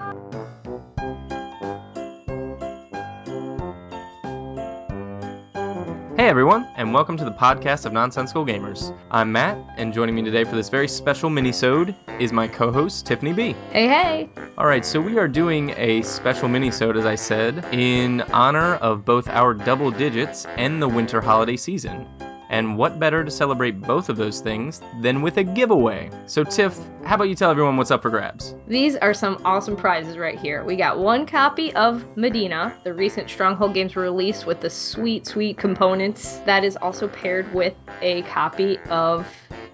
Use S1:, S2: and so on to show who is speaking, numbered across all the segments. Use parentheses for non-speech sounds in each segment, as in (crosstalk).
S1: Hey everyone, and welcome to the podcast of Nonsensical Gamers. I'm Matt, and joining me today for this very special mini-sode is my co-host Tiffany B.
S2: Hey, hey.
S1: All right, so we are doing a special mini-sode, as I said, in honor of both our double digits and the winter holiday season. And what better to celebrate both of those things than with a giveaway? So Tiff, how about you tell everyone what's up for grabs?
S2: These are some awesome prizes right here. We got one copy of Medina, the recent Stronghold games release with the sweet, sweet components. That is also paired with a copy of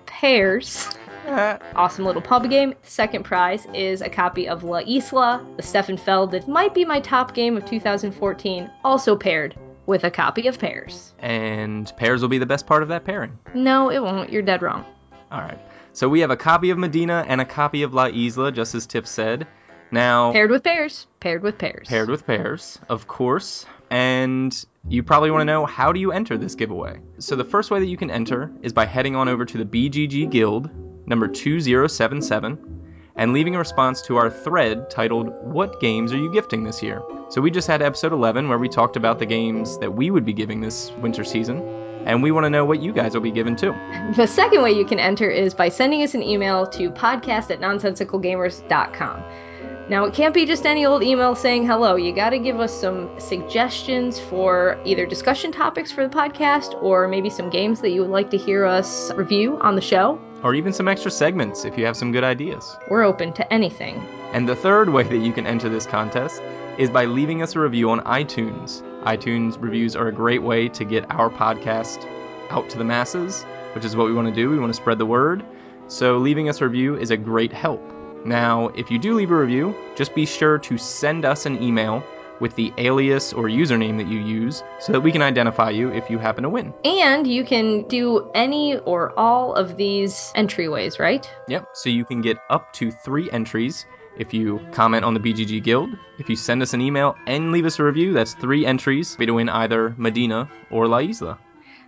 S2: Pairs. (laughs) awesome little pub game. Second prize is a copy of La Isla, the Stefan Feld that might be my top game of 2014, also paired with a copy of Pairs.
S1: And pairs will be the best part of that pairing.
S2: No, it won't. You're dead wrong.
S1: All right. So we have a copy of Medina and a copy of La Isla, just as Tiff said. Now,
S2: Paired with Pairs. Paired with Pairs.
S1: paired with pairs, of course. And you probably want to know how do you enter this giveaway? So the first way that you can enter is by heading on over to the BGG Guild number 2077 and leaving a response to our thread titled What games are you gifting this year? So we just had episode 11 where we talked about the games that we would be giving this winter season. And we want to know what you guys will be giving too.
S2: The second way you can enter is by sending us an email to podcast at nonsensicalgamers.com. Now, it can't be just any old email saying hello. You got to give us some suggestions for either discussion topics for the podcast or maybe some games that you would like to hear us review on the show.
S1: Or even some extra segments if you have some good ideas.
S2: We're open to anything.
S1: And the third way that you can enter this contest is by leaving us a review on iTunes. iTunes reviews are a great way to get our podcast out to the masses, which is what we want to do. We want to spread the word. So leaving us a review is a great help. Now, if you do leave a review, just be sure to send us an email with the alias or username that you use so that we can identify you if you happen to win.
S2: And you can do any or all of these entryways, right?
S1: Yep, so you can get up to three entries if you comment on the BGG Guild. If you send us an email and leave us a review, that's three entries to win either Medina or La Isla.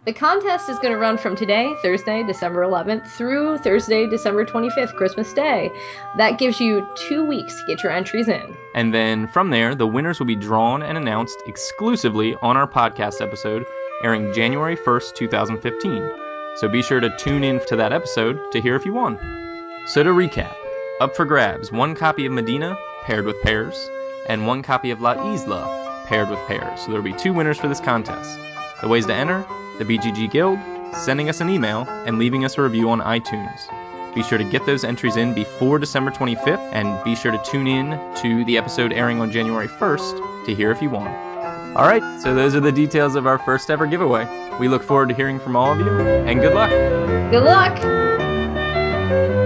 S2: The contest is going to run from today, Thursday, December 11th, through Thursday, December 25th, Christmas Day. That gives you two weeks to get your entries in.
S1: And then from there, the winners will be drawn and announced exclusively on our podcast episode airing January 1st, 2015. So be sure to tune in to that episode to hear if you won. So to recap, up for grabs one copy of Medina paired with pairs, and one copy of La Isla paired with pairs. So there will be two winners for this contest. The ways to enter the BGG Guild, sending us an email, and leaving us a review on iTunes. Be sure to get those entries in before December 25th, and be sure to tune in to the episode airing on January 1st to hear if you won. All right, so those are the details of our first ever giveaway. We look forward to hearing from all of you, and good luck!
S2: Good luck!